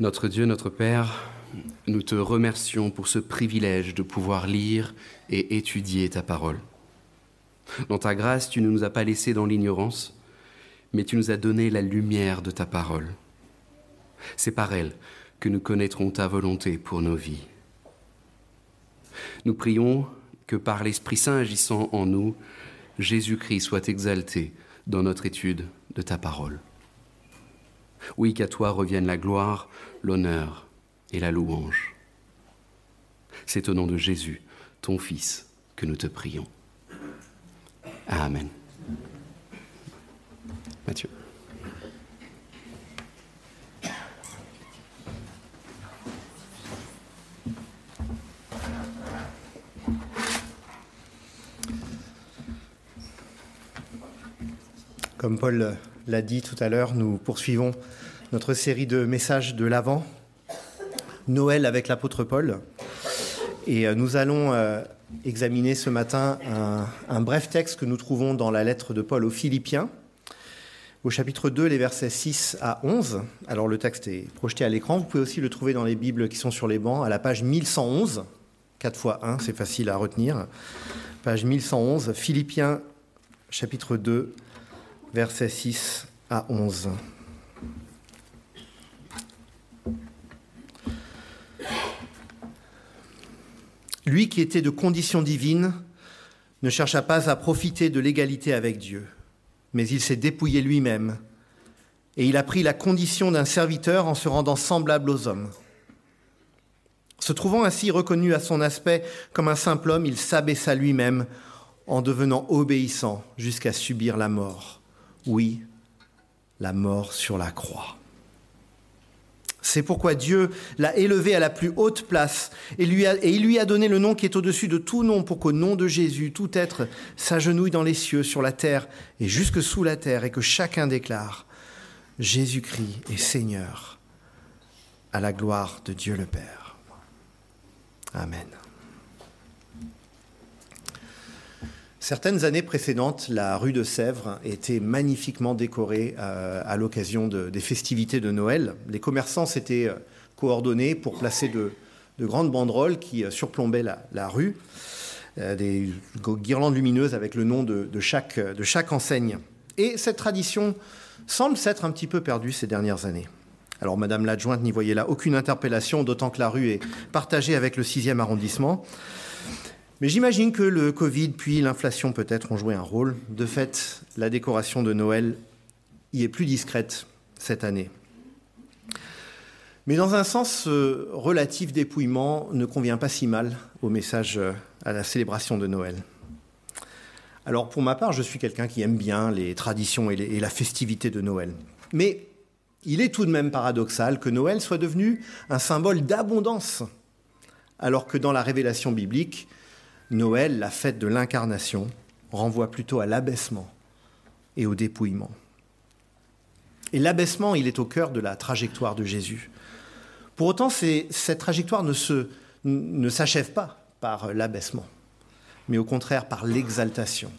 Notre Dieu, notre Père, nous te remercions pour ce privilège de pouvoir lire et étudier ta parole. Dans ta grâce, tu ne nous as pas laissés dans l'ignorance, mais tu nous as donné la lumière de ta parole. C'est par elle que nous connaîtrons ta volonté pour nos vies. Nous prions que par l'Esprit Saint agissant en nous, Jésus-Christ soit exalté dans notre étude de ta parole. Oui, qu'à toi revienne la gloire, l'honneur et la louange. C'est au nom de Jésus, ton Fils, que nous te prions. Amen. Mathieu. Comme Paul l'a dit tout à l'heure, nous poursuivons notre série de messages de l'Avent, Noël avec l'apôtre Paul. Et euh, nous allons euh, examiner ce matin un, bref texte que nous trouvons dans la lettre de Paul aux Philippiens, au chapitre 2, les versets 6 à 11. Alors le texte est projeté à l'écran, vous pouvez aussi le trouver dans les Bibles qui sont sur les bancs, à la page 1111, 4 fois 1, c'est facile à retenir. Page 1111, Philippiens chapitre 2, versets 6 à 11. Lui qui était de condition divine ne chercha pas à profiter de l'égalité avec Dieu, mais il s'est dépouillé lui-même, et il a pris la condition d'un serviteur en se rendant semblable aux hommes. Se trouvant ainsi reconnu à son aspect comme un simple homme, il s'abaissa lui-même en devenant obéissant jusqu'à subir la mort oui, la mort sur la croix. C'est pourquoi Dieu l'a élevé à la plus haute place et, lui et, il lui a donné le nom qui est au-dessus de tout nom pour qu'au nom de Jésus, tout être s'agenouille dans les cieux, sur la terre et jusque sous la terre et que chacun déclare Jésus-Christ est Seigneur à la gloire de Dieu le Père. Amen. Certaines années précédentes, la rue de Sèvres était magnifiquement décorée euh, à l'occasion des festivités de Noël. Les commerçants s'étaient euh, coordonnés pour placer de, grandes banderoles qui euh, surplombaient la, rue, des guirlandes lumineuses avec le nom de, chaque, de chaque enseigne. Et cette tradition semble s'être un petit peu perdue ces dernières années. Alors Madame l'adjointe n'y voyait là aucune interpellation, d'autant que la rue est partagée avec le 6e arrondissement. Mais j'imagine que le Covid puis l'inflation peut-être ont joué un rôle. De fait, la décoration de Noël y est plus discrète cette année. Mais dans un sens, ce relatif dépouillement ne convient pas si mal au message euh, à la célébration de Noël. Alors pour ma part, je suis quelqu'un qui aime bien les traditions et, et la festivité de Noël. Mais il est tout de même paradoxal que Noël soit devenu un symbole d'abondance, alors que dans la révélation biblique, Noël, la fête de l'incarnation, renvoie plutôt à l'abaissement et au dépouillement. Et l'abaissement, il est au cœur de la trajectoire de Jésus. Pour autant, cette trajectoire ne, s'achève pas par l'abaissement, mais au contraire par l'exaltation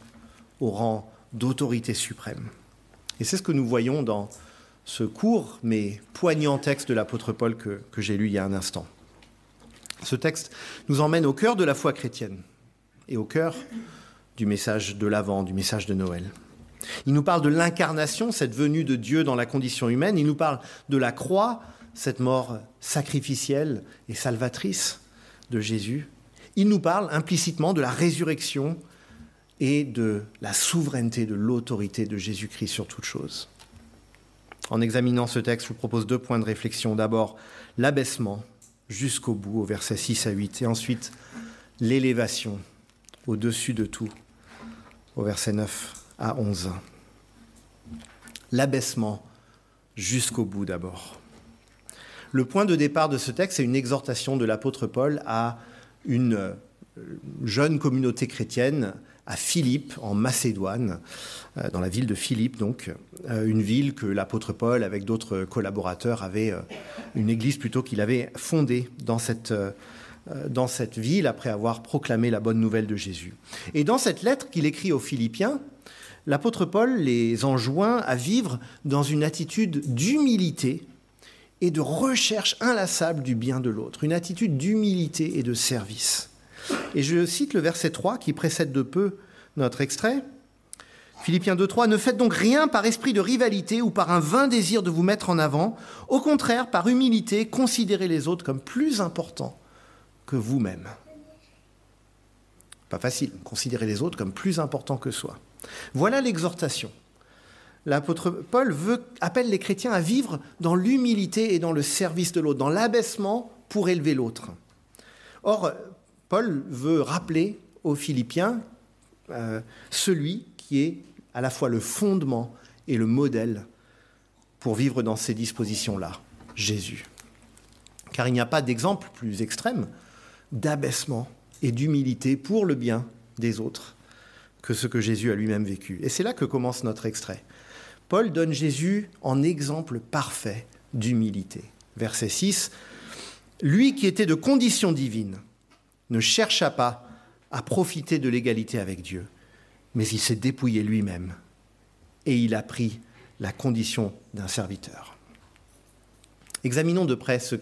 au rang d'autorité suprême. Et c'est ce que nous voyons dans ce court mais poignant texte de l'apôtre Paul que j'ai lu il y a un instant. Ce texte nous emmène au cœur de la foi chrétienne, et au cœur du message de l'Avent, du message de Noël. Il nous parle de l'incarnation, cette venue de Dieu dans la condition humaine. Il nous parle de la croix, cette mort sacrificielle et salvatrice de Jésus. Il nous parle implicitement de la résurrection et de la souveraineté, de l'autorité de Jésus-Christ sur toute chose. En examinant ce texte, je vous propose deux points de réflexion. D'abord, l'abaissement jusqu'au bout, au verset 6 à 8, et ensuite l'élévation au-dessus de tout, au verset 9 à 11. L'abaissement jusqu'au bout d'abord. Le point de départ de ce texte, c'est une exhortation de l'apôtre Paul à une euh, jeune communauté chrétienne à Philippe, en Macédoine, euh, dans la ville de Philippe, donc, euh, une ville que l'apôtre Paul, avec d'autres collaborateurs, avait, une église plutôt qu'il avait fondée dans cette dans cette ville après avoir proclamé la bonne nouvelle de Jésus. Et dans cette lettre qu'il écrit aux Philippiens, l'apôtre Paul les enjoint à vivre dans une attitude d'humilité et de recherche inlassable du bien de l'autre, une attitude d'humilité et de service. Et je cite le verset 3 qui précède de peu notre extrait. Philippiens 2.3, ne faites donc rien par esprit de rivalité ou par un vain désir de vous mettre en avant. Au contraire, par humilité, considérez les autres comme plus importants que vous-même. Pas facile, considérer les autres comme plus importants que soi. Voilà l'exhortation. L'apôtre Paul veut, appelle les chrétiens à vivre dans l'humilité et dans le service de l'autre, dans l'abaissement pour élever l'autre. Or, Paul veut rappeler aux Philippiens euh, celui qui est à la fois le fondement et le modèle pour vivre dans ces dispositions-là, Jésus. Car il n'y a pas d'exemple plus extrême d'abaissement et d'humilité pour le bien des autres que ce que Jésus a lui-même vécu. Et c'est là que commence notre extrait. Paul donne Jésus en exemple parfait d'humilité. Verset 6, Lui qui était de condition divine ne chercha pas à profiter de l'égalité avec Dieu, mais il s'est dépouillé lui-même et il a pris la condition d'un serviteur. Examinons de près ce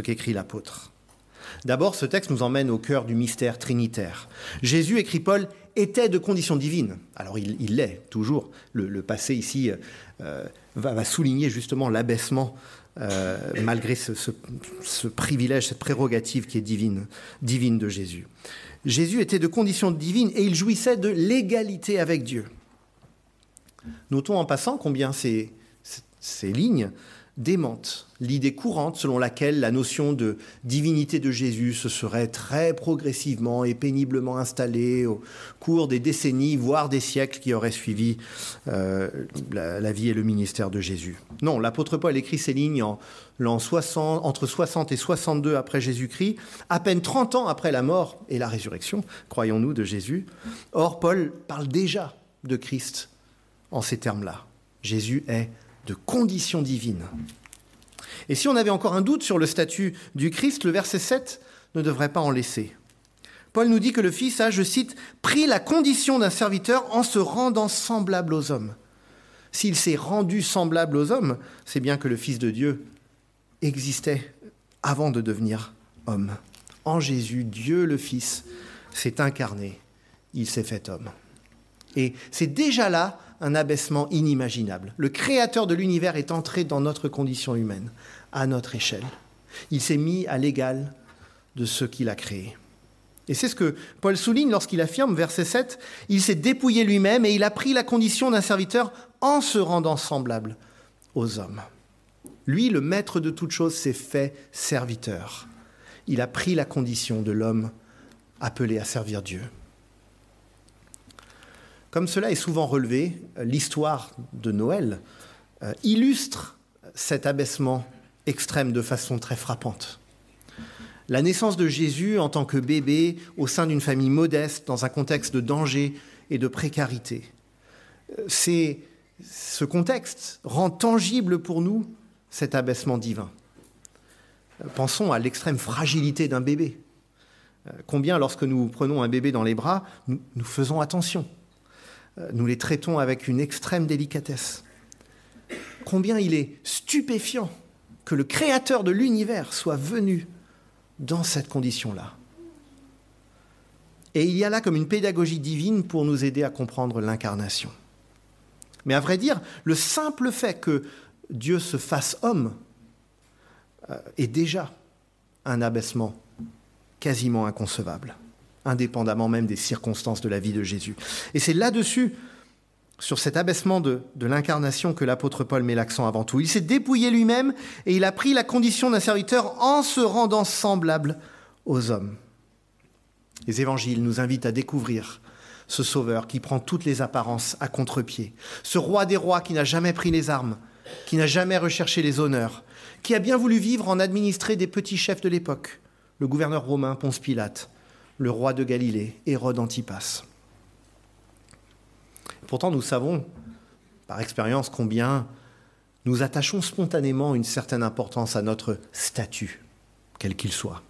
qu'écrit l'apôtre. D'abord, ce texte nous emmène au cœur du mystère trinitaire. Jésus, écrit Paul, était de condition divine. Alors il l'est toujours. Le, passé ici euh, va, souligner justement l'abaissement euh, malgré ce, privilège, cette prérogative qui est divine, divine de Jésus. Jésus était de condition divine et il jouissait de l'égalité avec Dieu. Notons en passant combien ces lignes démente l'idée courante selon laquelle la notion de divinité de Jésus se serait très progressivement et péniblement installée au cours des décennies, voire des siècles qui auraient suivi euh, la, vie et le ministère de Jésus. Non, l'apôtre Paul écrit ces lignes en l'an 60, entre 60 et 62 après Jésus-Christ, à peine 30 ans après la mort et la résurrection, croyons-nous, de Jésus. Or, Paul parle déjà de Christ en ces termes-là. Jésus est de condition divine. Et si on avait encore un doute sur le statut du Christ, le verset 7 ne devrait pas en laisser. Paul nous dit que le Fils a, je cite, pris la condition d'un serviteur en se rendant semblable aux hommes. S'il s'est rendu semblable aux hommes, c'est bien que le Fils de Dieu existait avant de devenir homme. En Jésus, Dieu le Fils s'est incarné, il s'est fait homme. Et c'est déjà là un abaissement inimaginable. Le créateur de l'univers est entré dans notre condition humaine, à notre échelle. Il s'est mis à l'égal de ce qu'il a créé. Et c'est ce que Paul souligne lorsqu'il affirme, verset 7, Il s'est dépouillé lui-même et il a pris la condition d'un serviteur en se rendant semblable aux hommes. Lui, le maître de toutes choses, s'est fait serviteur. Il a pris la condition de l'homme appelé à servir Dieu. Comme cela est souvent relevé, euh, l'histoire de Noël euh, illustre cet abaissement extrême de façon très frappante. La naissance de Jésus en tant que bébé au sein d'une famille modeste, dans un contexte de danger et de précarité. Euh, c'est, ce contexte rend tangible pour nous cet abaissement divin. Pensons à l'extrême fragilité d'un bébé. Combien, lorsque nous prenons un bébé dans les bras, nous faisons attention nous les traitons avec une extrême délicatesse. Combien il est stupéfiant que le Créateur de l'univers soit venu dans cette condition-là. Et il y a là comme une pédagogie divine pour nous aider à comprendre l'incarnation. Mais à vrai dire, le simple fait que Dieu se fasse homme euh, est déjà un abaissement quasiment inconcevable indépendamment même des circonstances de la vie de Jésus. Et c'est là-dessus, sur cet abaissement de, l'incarnation, que l'apôtre Paul met l'accent avant tout. Il s'est dépouillé lui-même et il a pris la condition d'un serviteur en se rendant semblable aux hommes. Les évangiles nous invitent à découvrir ce sauveur qui prend toutes les apparences à contre-pied, ce roi des rois qui n'a jamais pris les armes, qui n'a jamais recherché les honneurs, qui a bien voulu vivre en administrer des petits chefs de l'époque, le gouverneur romain Ponce Pilate, le roi de Galilée, Hérode Antipas. Pourtant, nous savons par expérience combien nous attachons spontanément une certaine importance à notre statut, quel qu'il soit.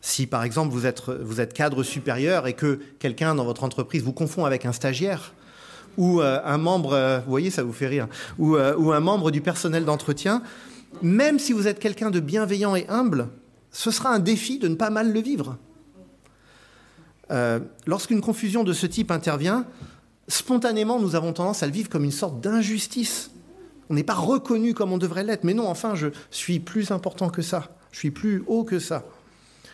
Si par exemple vous êtes, cadre supérieur et que quelqu'un dans votre entreprise vous confond avec un stagiaire, ou euh, un membre, euh, voyez, ça vous fait rire, euh, ou un membre du personnel d'entretien, même si vous êtes quelqu'un de bienveillant et humble, ce sera un défi de ne pas mal le vivre. Euh, lorsqu'une confusion de ce type intervient, spontanément, nous avons tendance à le vivre comme une sorte d'injustice. On n'est pas reconnu comme on devrait l'être. Mais non, enfin, je suis plus important que ça. Je suis plus haut que ça.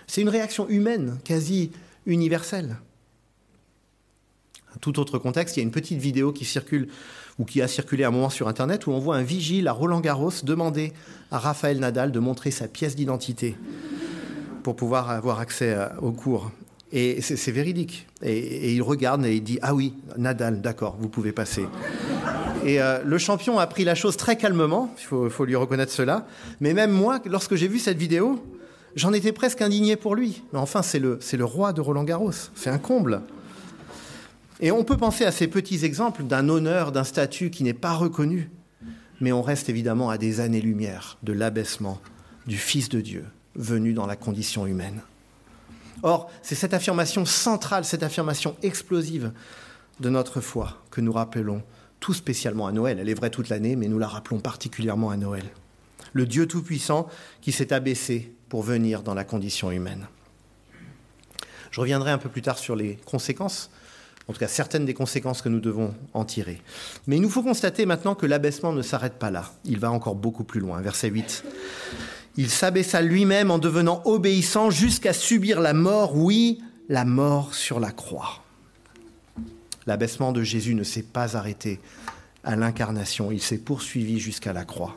C'est une réaction humaine, quasi universelle. tout autre contexte, il y a une petite vidéo qui circule ou qui a circulé à un moment sur Internet où on voit un vigile à Roland Garros demander à Raphaël Nadal de montrer sa pièce d'identité pour pouvoir avoir accès au cours. Et c'est véridique. Et, il regarde et il dit Ah oui, Nadal, d'accord, vous pouvez passer. Et euh, le champion a pris la chose très calmement, il faut, lui reconnaître cela. Mais même moi, lorsque j'ai vu cette vidéo, j'en étais presque indigné pour lui. Mais enfin, c'est le, le roi de Roland Garros. C'est un comble. Et on peut penser à ces petits exemples d'un honneur, d'un statut qui n'est pas reconnu. Mais on reste évidemment à des années-lumière de l'abaissement du Fils de Dieu venu dans la condition humaine. Or, c'est cette affirmation centrale, cette affirmation explosive de notre foi que nous rappelons tout spécialement à Noël. Elle est vraie toute l'année, mais nous la rappelons particulièrement à Noël. Le Dieu Tout-Puissant qui s'est abaissé pour venir dans la condition humaine. Je reviendrai un peu plus tard sur les conséquences, en tout cas certaines des conséquences que nous devons en tirer. Mais il nous faut constater maintenant que l'abaissement ne s'arrête pas là. Il va encore beaucoup plus loin. Verset 8. Il s'abaissa lui-même en devenant obéissant jusqu'à subir la mort, oui, la mort sur la croix. L'abaissement de Jésus ne s'est pas arrêté à l'incarnation, il s'est poursuivi jusqu'à la croix.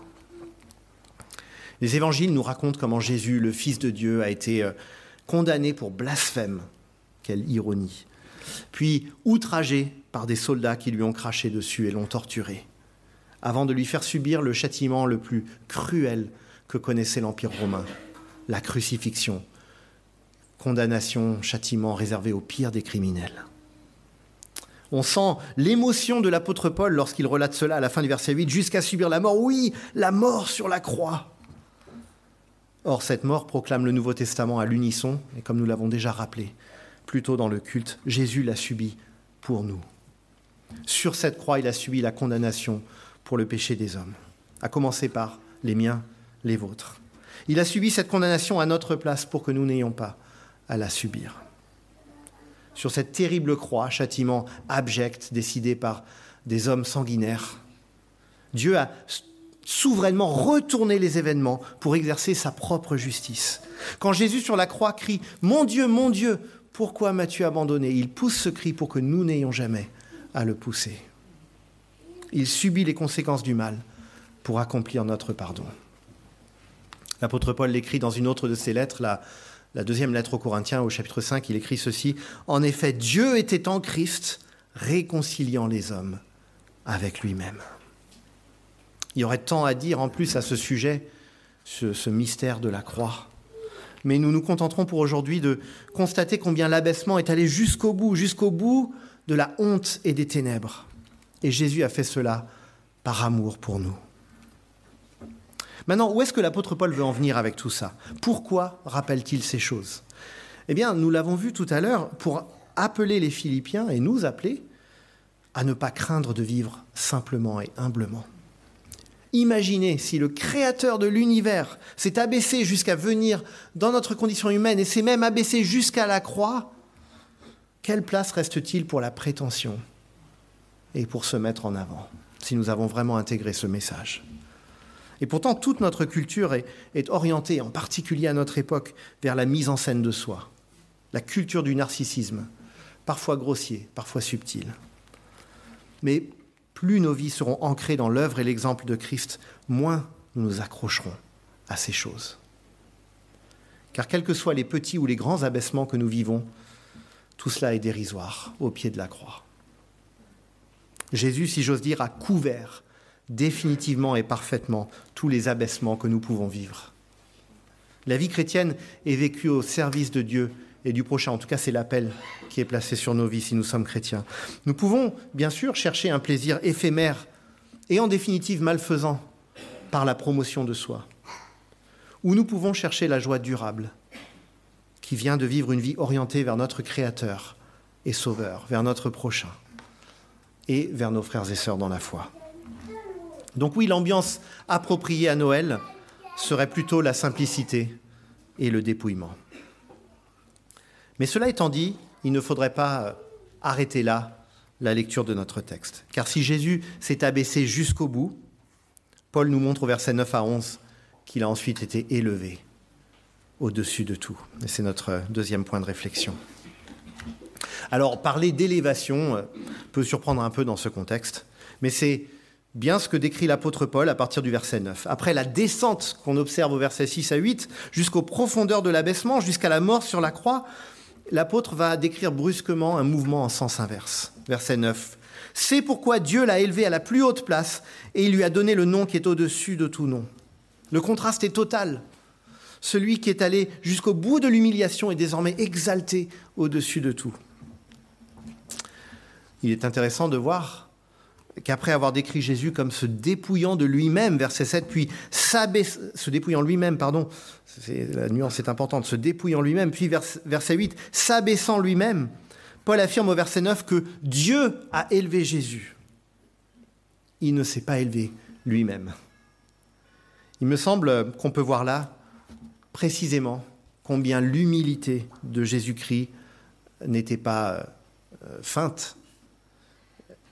Les évangiles nous racontent comment Jésus, le Fils de Dieu, a été euh, condamné pour blasphème. Quelle ironie. Puis outragé par des soldats qui lui ont craché dessus et l'ont torturé, avant de lui faire subir le châtiment le plus cruel que connaissait l'Empire romain, la crucifixion, condamnation, châtiment réservé au pire des criminels. On sent l'émotion de l'apôtre Paul lorsqu'il relate cela à la fin du verset 8, jusqu'à subir la mort, oui, la mort sur la croix. Or, cette mort proclame le Nouveau Testament à l'unisson, et comme nous l'avons déjà rappelé plus tôt dans le culte, Jésus l'a subi pour nous. Sur cette croix, il a subi la condamnation pour le péché des hommes, à commencer par les miens les vôtres. Il a subi cette condamnation à notre place pour que nous n'ayons pas à la subir. Sur cette terrible croix, châtiment abject décidé par des hommes sanguinaires, Dieu a souverainement retourné les événements pour exercer sa propre justice. Quand Jésus sur la croix crie ⁇ Mon Dieu, mon Dieu, pourquoi m'as-tu abandonné ?⁇ il pousse ce cri pour que nous n'ayons jamais à le pousser. Il subit les conséquences du mal pour accomplir notre pardon. L'apôtre Paul l'écrit dans une autre de ses lettres, la, deuxième lettre aux Corinthiens au chapitre 5, il écrit ceci, En effet, Dieu était en Christ, réconciliant les hommes avec lui-même. Il y aurait tant à dire en plus à ce sujet, ce, ce mystère de la croix. Mais nous nous contenterons pour aujourd'hui de constater combien l'abaissement est allé jusqu'au bout, jusqu'au bout de la honte et des ténèbres. Et Jésus a fait cela par amour pour nous. Maintenant, où est-ce que l'apôtre Paul veut en venir avec tout ça? Pourquoi rappelle-t-il ces choses? Eh bien, nous l'avons vu tout à l'heure, pour appeler les Philippiens et nous appeler à ne pas craindre de vivre simplement et humblement. Imaginez si le créateur de l'univers s'est abaissé jusqu'à venir dans notre condition humaine et s'est même abaissé jusqu'à la croix, quelle place reste-t-il pour la prétention et pour se mettre en avant si nous avons vraiment intégré ce message? Et pourtant, toute notre culture est, orientée, en particulier à notre époque, vers la mise en scène de soi, la culture du narcissisme, parfois grossier, parfois subtil. Mais plus nos vies seront ancrées dans l'œuvre et l'exemple de Christ, moins nous nous accrocherons à ces choses. Car quels que soient les petits ou les grands abaissements que nous vivons, tout cela est dérisoire au pied de la croix. Jésus, si j'ose dire, a couvert définitivement et parfaitement tous les abaissements que nous pouvons vivre. La vie chrétienne est vécue au service de Dieu et du prochain. En tout cas, c'est l'appel qui est placé sur nos vies si nous sommes chrétiens. Nous pouvons, bien sûr, chercher un plaisir éphémère et en définitive malfaisant par la promotion de soi. Ou nous pouvons chercher la joie durable qui vient de vivre une vie orientée vers notre Créateur et Sauveur, vers notre prochain et vers nos frères et sœurs dans la foi. Donc oui, l'ambiance appropriée à Noël serait plutôt la simplicité et le dépouillement. Mais cela étant dit, il ne faudrait pas arrêter là la lecture de notre texte. Car si Jésus s'est abaissé jusqu'au bout, Paul nous montre au verset 9 à 11 qu'il a ensuite été élevé au-dessus de tout. Et c'est notre deuxième point de réflexion. Alors, parler d'élévation euh, peut surprendre un peu dans ce contexte, mais c'est bien ce que décrit l'apôtre Paul à partir du verset 9. Après la descente qu'on observe au verset 6 à 8, jusqu'aux profondeurs de l'abaissement, jusqu'à la mort sur la croix, l'apôtre va décrire brusquement un mouvement en sens inverse. Verset 9. C'est pourquoi Dieu l'a élevé à la plus haute place et il lui a donné le nom qui est au-dessus de tout nom. Le contraste est total. Celui qui est allé jusqu'au bout de l'humiliation est désormais exalté au-dessus de tout. Il est intéressant de voir qu'après avoir décrit Jésus comme se dépouillant de lui-même, verset 7, puis se dépouillant lui-même, pardon, la nuance est importante, se dépouillant lui-même, puis verset 8, s'abaissant lui-même, Paul affirme au verset 9 que Dieu a élevé Jésus. Il ne s'est pas élevé lui-même. Il me semble qu'on peut voir là précisément combien l'humilité de Jésus-Christ n'était pas euh, feinte,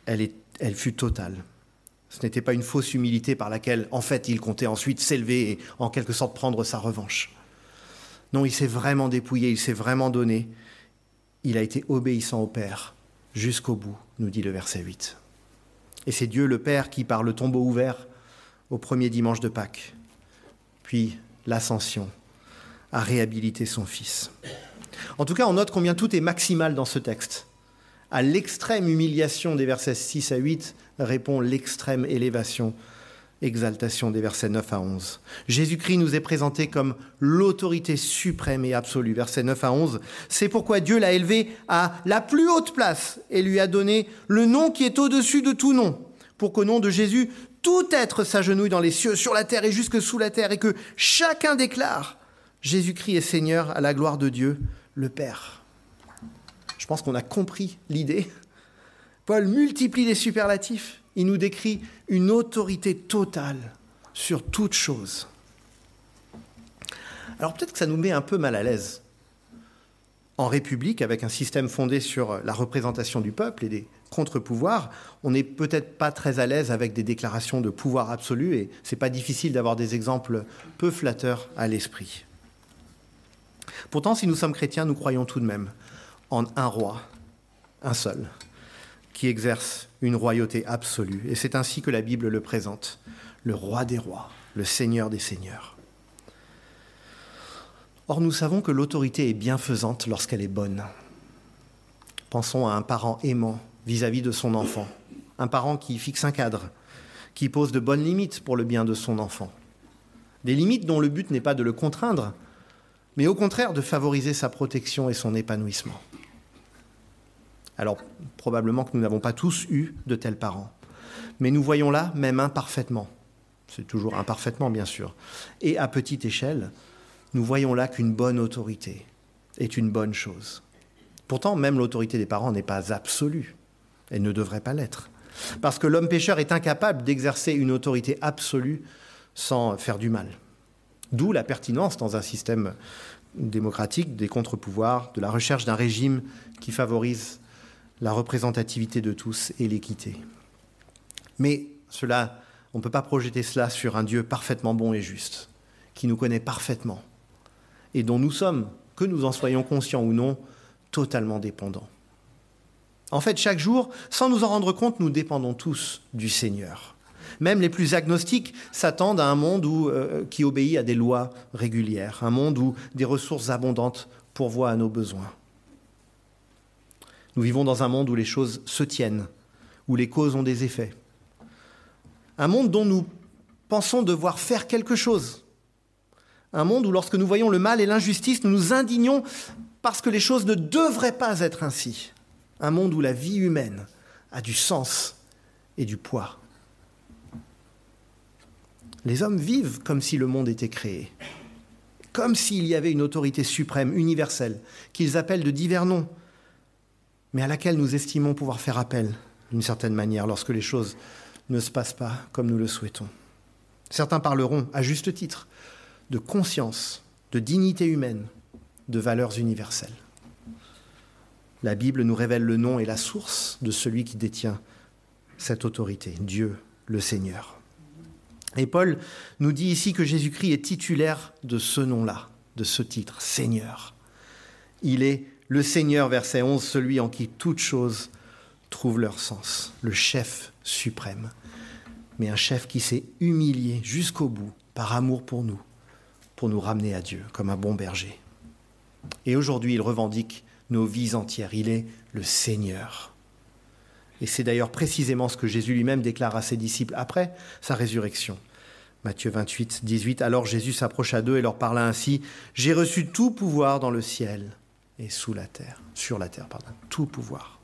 elle, elle fut totale. Ce n'était pas une fausse humilité par laquelle, en fait, il comptait ensuite s'élever et en quelque sorte prendre sa revanche. Non, il s'est vraiment dépouillé, il s'est vraiment donné, il a été obéissant au Père jusqu'au bout, nous dit le verset 8. Et c'est Dieu le Père qui, par le tombeau ouvert au premier dimanche de Pâques, puis l'ascension, a réhabilité son Fils. En tout cas, on note combien tout est maximal dans ce texte. À l'extrême humiliation des versets 6 à 8 répond l'extrême élévation exaltation des versets 9 à 11. Jésus-Christ nous est présenté comme l'autorité suprême et absolue, versets 9 à 11. C'est pourquoi Dieu l'a élevé à la plus haute place et lui a donné le nom qui est au-dessus de tout nom, pour qu'au nom de Jésus, tout être s'agenouille dans les cieux, sur la terre et jusque sous la terre, et que chacun déclare Jésus-Christ est Seigneur à la gloire de Dieu, le Père. Je pense qu'on a compris l'idée. Paul multiplie les superlatifs il nous décrit une autorité totale sur toute chose. Alors peut-être que ça nous met un peu mal à l'aise. En République, avec un système fondé sur la représentation du peuple et des contre-pouvoirs, on n'est peut-être pas très à l'aise avec des déclarations de pouvoir absolu et c'est pas difficile d'avoir des exemples peu flatteurs à l'esprit. Pourtant, si nous sommes chrétiens, nous croyons tout de même en un roi, un seul, qui exerce une royauté absolue. Et c'est ainsi que la Bible le présente, le roi des rois, le seigneur des seigneurs. Or, nous savons que l'autorité est bienfaisante lorsqu'elle est bonne. Pensons à un parent aimant vis-à-vis de son enfant, un parent qui fixe un cadre, qui pose de bonnes limites pour le bien de son enfant. Des limites dont le but n'est pas de le contraindre, mais au contraire de favoriser sa protection et son épanouissement. Alors probablement que nous n'avons pas tous eu de tels parents. Mais nous voyons là, même imparfaitement, c'est toujours imparfaitement bien sûr, et à petite échelle, nous voyons là qu'une bonne autorité est une bonne chose. Pourtant, même l'autorité des parents n'est pas absolue. Elle ne devrait pas l'être. Parce que l'homme pécheur est incapable d'exercer une autorité absolue sans faire du mal. D'où la pertinence dans un système démocratique des contre-pouvoirs, de la recherche d'un régime qui favorise la représentativité de tous et l'équité. Mais cela, on ne peut pas projeter cela sur un Dieu parfaitement bon et juste, qui nous connaît parfaitement, et dont nous sommes, que nous en soyons conscients ou non, totalement dépendants. En fait, chaque jour, sans nous en rendre compte, nous dépendons tous du Seigneur. Même les plus agnostiques s'attendent à un monde euh, qui obéit à des lois régulières, un monde où des ressources abondantes pourvoient à nos besoins. Nous vivons dans un monde où les choses se tiennent, où les causes ont des effets. Un monde dont nous pensons devoir faire quelque chose. Un monde où lorsque nous voyons le mal et l'injustice, nous nous indignons parce que les choses ne devraient pas être ainsi. Un monde où la vie humaine a du sens et du poids. Les hommes vivent comme si le monde était créé, comme s'il y avait une autorité suprême, universelle, qu'ils appellent de divers noms, mais à laquelle nous estimons pouvoir faire appel d'une certaine manière lorsque les choses ne se passent pas comme nous le souhaitons. Certains parleront, à juste titre, de conscience, de dignité humaine, de valeurs universelles. La Bible nous révèle le nom et la source de celui qui détient cette autorité, Dieu le Seigneur. Et Paul nous dit ici que Jésus-Christ est titulaire de ce nom-là, de ce titre, Seigneur. Il est le Seigneur, verset 11, celui en qui toutes choses trouvent leur sens, le chef suprême, mais un chef qui s'est humilié jusqu'au bout par amour pour nous, pour nous ramener à Dieu comme un bon berger. Et aujourd'hui, il revendique nos vies entières. Il est le Seigneur. Et c'est d'ailleurs précisément ce que Jésus lui-même déclare à ses disciples après sa résurrection. Matthieu 28, 18. Alors Jésus s'approcha d'eux et leur parla ainsi J'ai reçu tout pouvoir dans le ciel et sous la terre, sur la terre, pardon, tout pouvoir.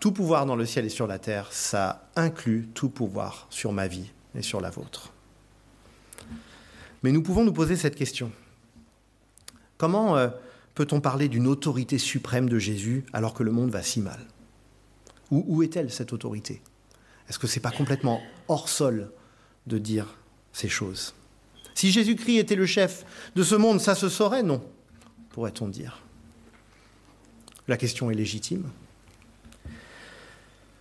Tout pouvoir dans le ciel et sur la terre, ça inclut tout pouvoir sur ma vie et sur la vôtre. Mais nous pouvons nous poser cette question. Comment euh, peut-on parler d'une autorité suprême de Jésus alors que le monde va si mal? Où, où est-elle cette autorité? Est-ce que ce n'est pas complètement hors sol de dire ces choses? Si Jésus-Christ était le chef de ce monde, ça se saurait Non, pourrait-on dire? La question est légitime.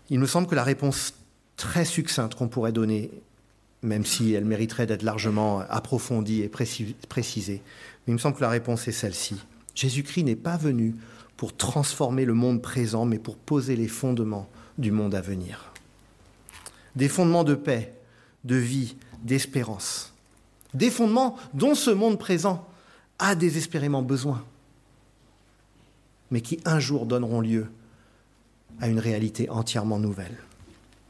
Il me semble que la réponse très succincte qu'on pourrait donner, même si elle mériterait d'être largement approfondie et précisée, mais il me semble que la réponse est celle-ci. Jésus-Christ n'est pas venu pour transformer le monde présent, mais pour poser les fondements du monde à venir. Des fondements de paix, de vie, d'espérance. Des fondements dont ce monde présent a désespérément besoin, mais qui un jour donneront lieu à une réalité entièrement nouvelle.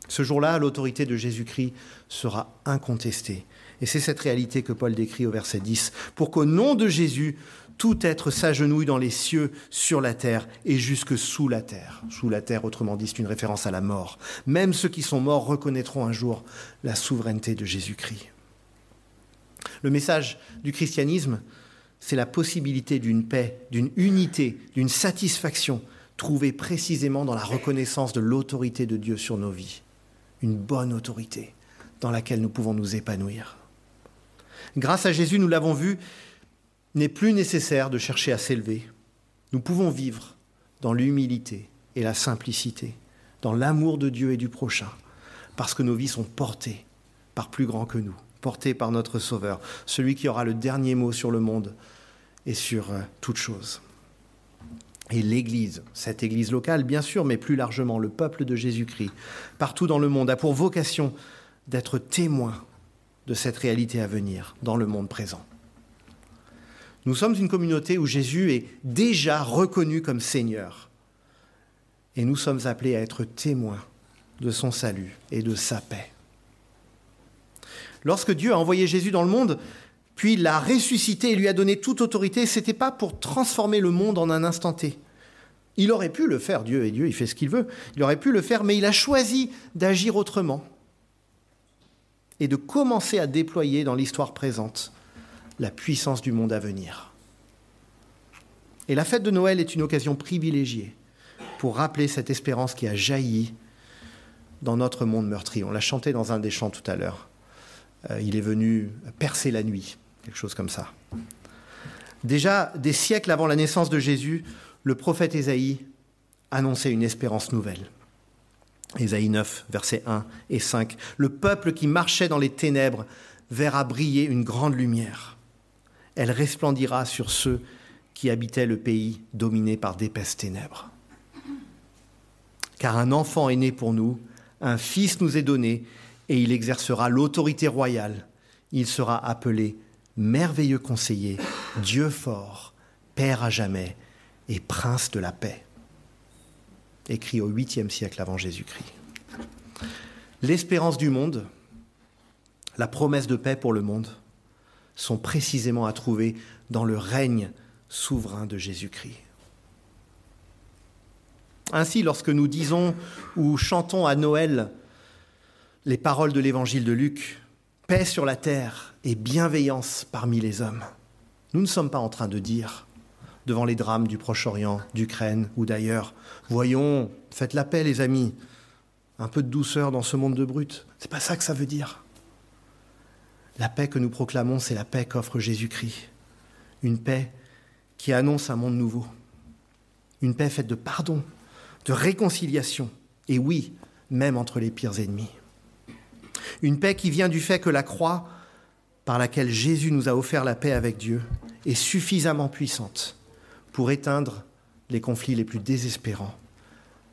Ce jour-là, l'autorité de Jésus-Christ sera incontestée. Et c'est cette réalité que Paul décrit au verset 10. Pour qu'au nom de Jésus, tout être s'agenouille dans les cieux, sur la terre et jusque sous la terre. Sous la terre, autrement dit, c'est une référence à la mort. Même ceux qui sont morts reconnaîtront un jour la souveraineté de Jésus-Christ. Le message du christianisme, c'est la possibilité d'une paix, d'une unité, d'une satisfaction trouvée précisément dans la reconnaissance de l'autorité de Dieu sur nos vies. Une bonne autorité dans laquelle nous pouvons nous épanouir. Grâce à Jésus, nous l'avons vu, n'est plus nécessaire de chercher à s'élever. Nous pouvons vivre dans l'humilité et la simplicité, dans l'amour de Dieu et du prochain, parce que nos vies sont portées par plus grand que nous, portées par notre Sauveur, celui qui aura le dernier mot sur le monde et sur euh, toute chose. Et l'Église, cette Église locale bien sûr, mais plus largement le peuple de Jésus-Christ, partout dans le monde, a pour vocation d'être témoin de cette réalité à venir dans le monde présent. Nous sommes une communauté où Jésus est déjà reconnu comme Seigneur. Et nous sommes appelés à être témoins de son salut et de sa paix. Lorsque Dieu a envoyé Jésus dans le monde, puis l'a ressuscité et lui a donné toute autorité, ce n'était pas pour transformer le monde en un instant T. Il aurait pu le faire, Dieu est Dieu, il fait ce qu'il veut, il aurait pu le faire, mais il a choisi d'agir autrement et de commencer à déployer dans l'histoire présente la puissance du monde à venir. Et la fête de Noël est une occasion privilégiée pour rappeler cette espérance qui a jailli dans notre monde meurtri. On l'a chanté dans un des chants tout à l'heure. Euh, il est venu percer la nuit, quelque chose comme ça. Déjà des siècles avant la naissance de Jésus, le prophète Ésaïe annonçait une espérance nouvelle. Ésaïe 9, versets 1 et 5. Le peuple qui marchait dans les ténèbres verra briller une grande lumière elle resplendira sur ceux qui habitaient le pays dominé par d'épaisses ténèbres. Car un enfant est né pour nous, un fils nous est donné, et il exercera l'autorité royale. Il sera appelé merveilleux conseiller, Dieu fort, Père à jamais et Prince de la paix. Écrit au 8e siècle avant Jésus-Christ. L'espérance du monde, la promesse de paix pour le monde, sont précisément à trouver dans le règne souverain de Jésus-Christ. Ainsi, lorsque nous disons ou chantons à Noël les paroles de l'évangile de Luc, paix sur la terre et bienveillance parmi les hommes, nous ne sommes pas en train de dire, devant les drames du Proche-Orient, d'Ukraine ou d'ailleurs, voyons, faites la paix les amis, un peu de douceur dans ce monde de brutes. C'est pas ça que ça veut dire. La paix que nous proclamons, c'est la paix qu'offre Jésus-Christ. Une paix qui annonce un monde nouveau. Une paix faite de pardon, de réconciliation, et oui, même entre les pires ennemis. Une paix qui vient du fait que la croix par laquelle Jésus nous a offert la paix avec Dieu est suffisamment puissante pour éteindre les conflits les plus désespérants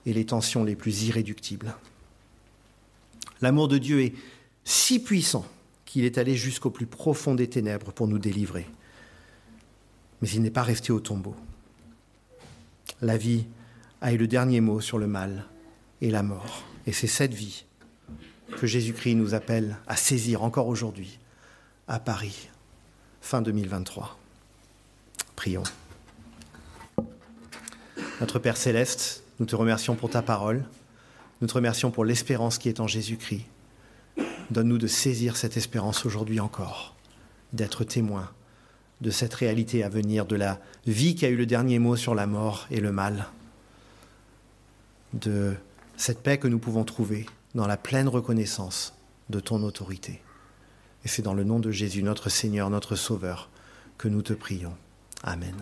et les tensions les plus irréductibles. L'amour de Dieu est si puissant qu'il est allé jusqu'au plus profond des ténèbres pour nous délivrer. Mais il n'est pas resté au tombeau. La vie a eu le dernier mot sur le mal et la mort. Et c'est cette vie que Jésus-Christ nous appelle à saisir encore aujourd'hui à Paris, fin 2023. Prions. Notre Père céleste, nous te remercions pour ta parole, nous te remercions pour l'espérance qui est en Jésus-Christ. Donne-nous de saisir cette espérance aujourd'hui encore, d'être témoins de cette réalité à venir, de la vie qui a eu le dernier mot sur la mort et le mal, de cette paix que nous pouvons trouver dans la pleine reconnaissance de ton autorité. Et c'est dans le nom de Jésus, notre Seigneur, notre Sauveur, que nous te prions. Amen.